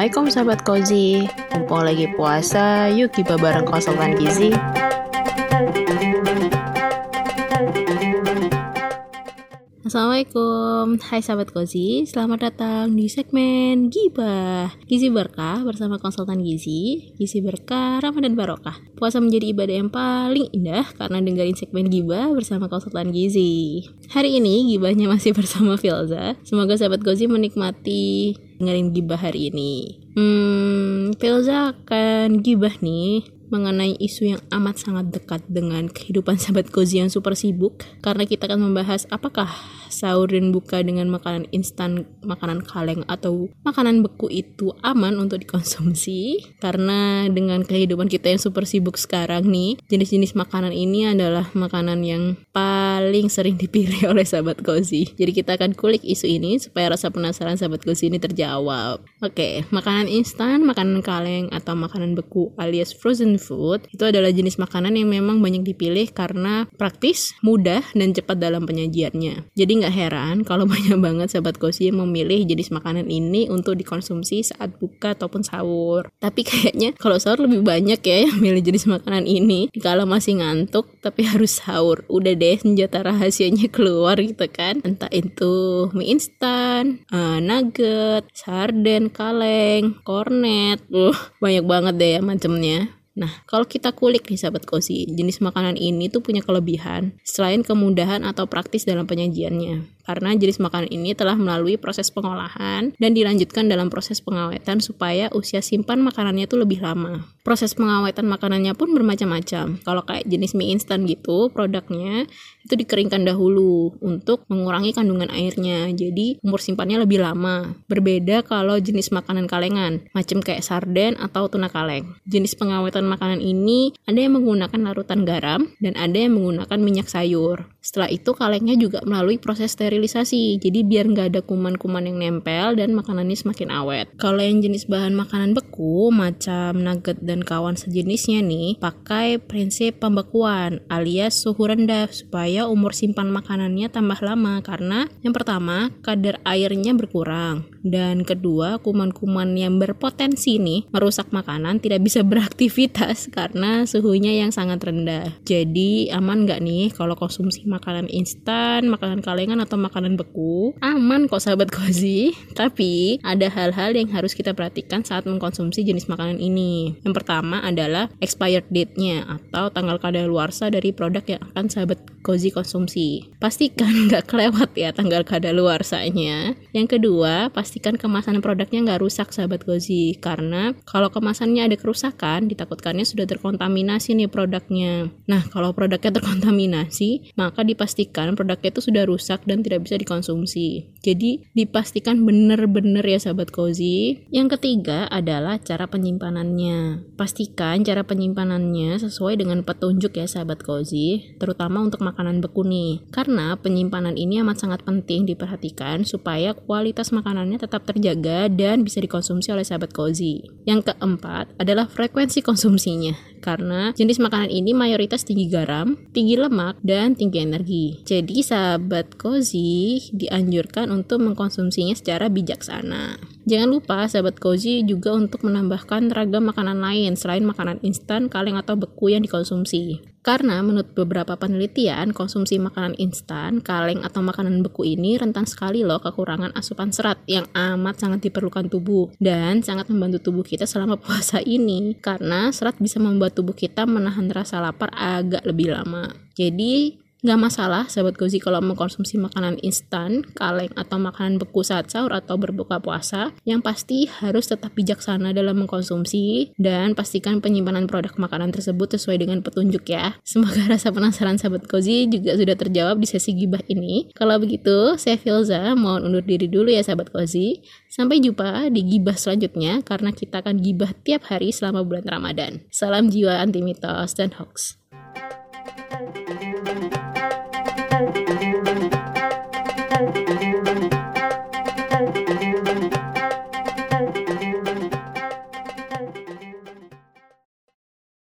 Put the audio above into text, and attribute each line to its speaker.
Speaker 1: Assalamualaikum sahabat Kozi Mumpung lagi puasa, yuk kita bareng konsultan gizi. Assalamualaikum, hai sahabat Kozi, selamat datang di segmen Gibah. Gizi Berkah bersama konsultan Gizi. Gizi Berkah Ramadan Barokah. Puasa menjadi ibadah yang paling indah karena dengerin segmen Gibah bersama konsultan Gizi. Hari ini gibahnya masih bersama Filza. Semoga sahabat Kozi menikmati dengerin gibah hari ini. Hmm, Filza akan gibah nih mengenai isu yang amat sangat dekat dengan kehidupan sahabat Kozi yang super sibuk. Karena kita akan membahas apakah sahur dan buka dengan makanan instan, makanan kaleng atau makanan beku itu aman untuk dikonsumsi. Karena dengan kehidupan kita yang super sibuk sekarang nih jenis-jenis makanan ini adalah makanan yang paling sering dipilih oleh sahabat Kozi jadi kita akan kulik isu ini supaya rasa penasaran sahabat Kozi ini terjawab. Oke makanan instan, makanan kaleng atau makanan beku alias frozen food itu adalah jenis makanan yang memang banyak dipilih karena praktis, mudah, dan cepat dalam penyajiannya. Jadi nggak heran kalau banyak banget sahabat kosi yang memilih jenis makanan ini untuk dikonsumsi saat buka ataupun sahur. Tapi kayaknya kalau sahur lebih banyak ya yang milih jenis makanan ini. Kalau masih ngantuk tapi harus sahur. Udah deh senjata rahasianya keluar gitu kan. Entah itu mie instan, uh, nugget, sarden, kaleng, kornet. Uh, banyak banget deh ya macamnya. Nah, kalau kita kulik nih sahabat kosi, jenis makanan ini tuh punya kelebihan selain kemudahan atau praktis dalam penyajiannya karena jenis makanan ini telah melalui proses pengolahan dan dilanjutkan dalam proses pengawetan supaya usia simpan makanannya itu lebih lama. Proses pengawetan makanannya pun bermacam-macam. Kalau kayak jenis mie instan gitu, produknya itu dikeringkan dahulu untuk mengurangi kandungan airnya. Jadi umur simpannya lebih lama. Berbeda kalau jenis makanan kalengan, macam kayak sarden atau tuna kaleng. Jenis pengawetan makanan ini ada yang menggunakan larutan garam dan ada yang menggunakan minyak sayur. Setelah itu kalengnya juga melalui proses sterilisasi, jadi biar nggak ada kuman-kuman yang nempel dan makanannya semakin awet. Kalau yang jenis bahan makanan beku, macam nugget dan kawan sejenisnya nih, pakai prinsip pembekuan alias suhu rendah supaya umur simpan makanannya tambah lama karena yang pertama kadar airnya berkurang dan kedua kuman-kuman yang berpotensi nih merusak makanan tidak bisa beraktivitas karena suhunya yang sangat rendah. Jadi aman nggak nih kalau konsumsi makanan instan, makanan kalengan atau makanan beku. Aman kok sahabat kozi, tapi ada hal-hal yang harus kita perhatikan saat mengkonsumsi jenis makanan ini. Yang pertama adalah expired date-nya atau tanggal kadaluarsa dari produk yang akan sahabat kozi konsumsi. Pastikan nggak kelewat ya tanggal kadaluarsanya. Yang kedua, pastikan kemasan produknya nggak rusak sahabat kozi karena kalau kemasannya ada kerusakan, ditakutkannya sudah terkontaminasi nih produknya. Nah, kalau produknya terkontaminasi, maka maka dipastikan produknya itu sudah rusak dan tidak bisa dikonsumsi. Jadi dipastikan benar-benar ya sahabat cozy. Yang ketiga adalah cara penyimpanannya. Pastikan cara penyimpanannya sesuai dengan petunjuk ya sahabat cozy, terutama untuk makanan beku nih. Karena penyimpanan ini amat sangat penting diperhatikan supaya kualitas makanannya tetap terjaga dan bisa dikonsumsi oleh sahabat cozy. Yang keempat adalah frekuensi konsumsinya karena jenis makanan ini mayoritas tinggi garam, tinggi lemak, dan tinggi energi. Jadi sahabat cozy dianjurkan untuk mengkonsumsinya secara bijaksana. Jangan lupa sahabat cozy juga untuk menambahkan ragam makanan lain selain makanan instan, kaleng atau beku yang dikonsumsi. Karena menurut beberapa penelitian, konsumsi makanan instan, kaleng atau makanan beku ini rentan sekali loh kekurangan asupan serat yang amat sangat diperlukan tubuh dan sangat membantu tubuh kita selama puasa ini karena serat bisa membuat tubuh kita menahan rasa lapar agak lebih lama. Jadi Nggak masalah sahabat Gozi kalau mengkonsumsi makanan instan, kaleng, atau makanan beku saat sahur atau berbuka puasa. Yang pasti harus tetap bijaksana dalam mengkonsumsi dan pastikan penyimpanan produk makanan tersebut sesuai dengan petunjuk ya. Semoga rasa penasaran sahabat Gozi juga sudah terjawab di sesi gibah ini. Kalau begitu, saya Filza mohon undur diri dulu ya sahabat Gozi. Sampai jumpa di gibah selanjutnya karena kita akan gibah tiap hari selama bulan Ramadan. Salam jiwa anti mitos dan hoax.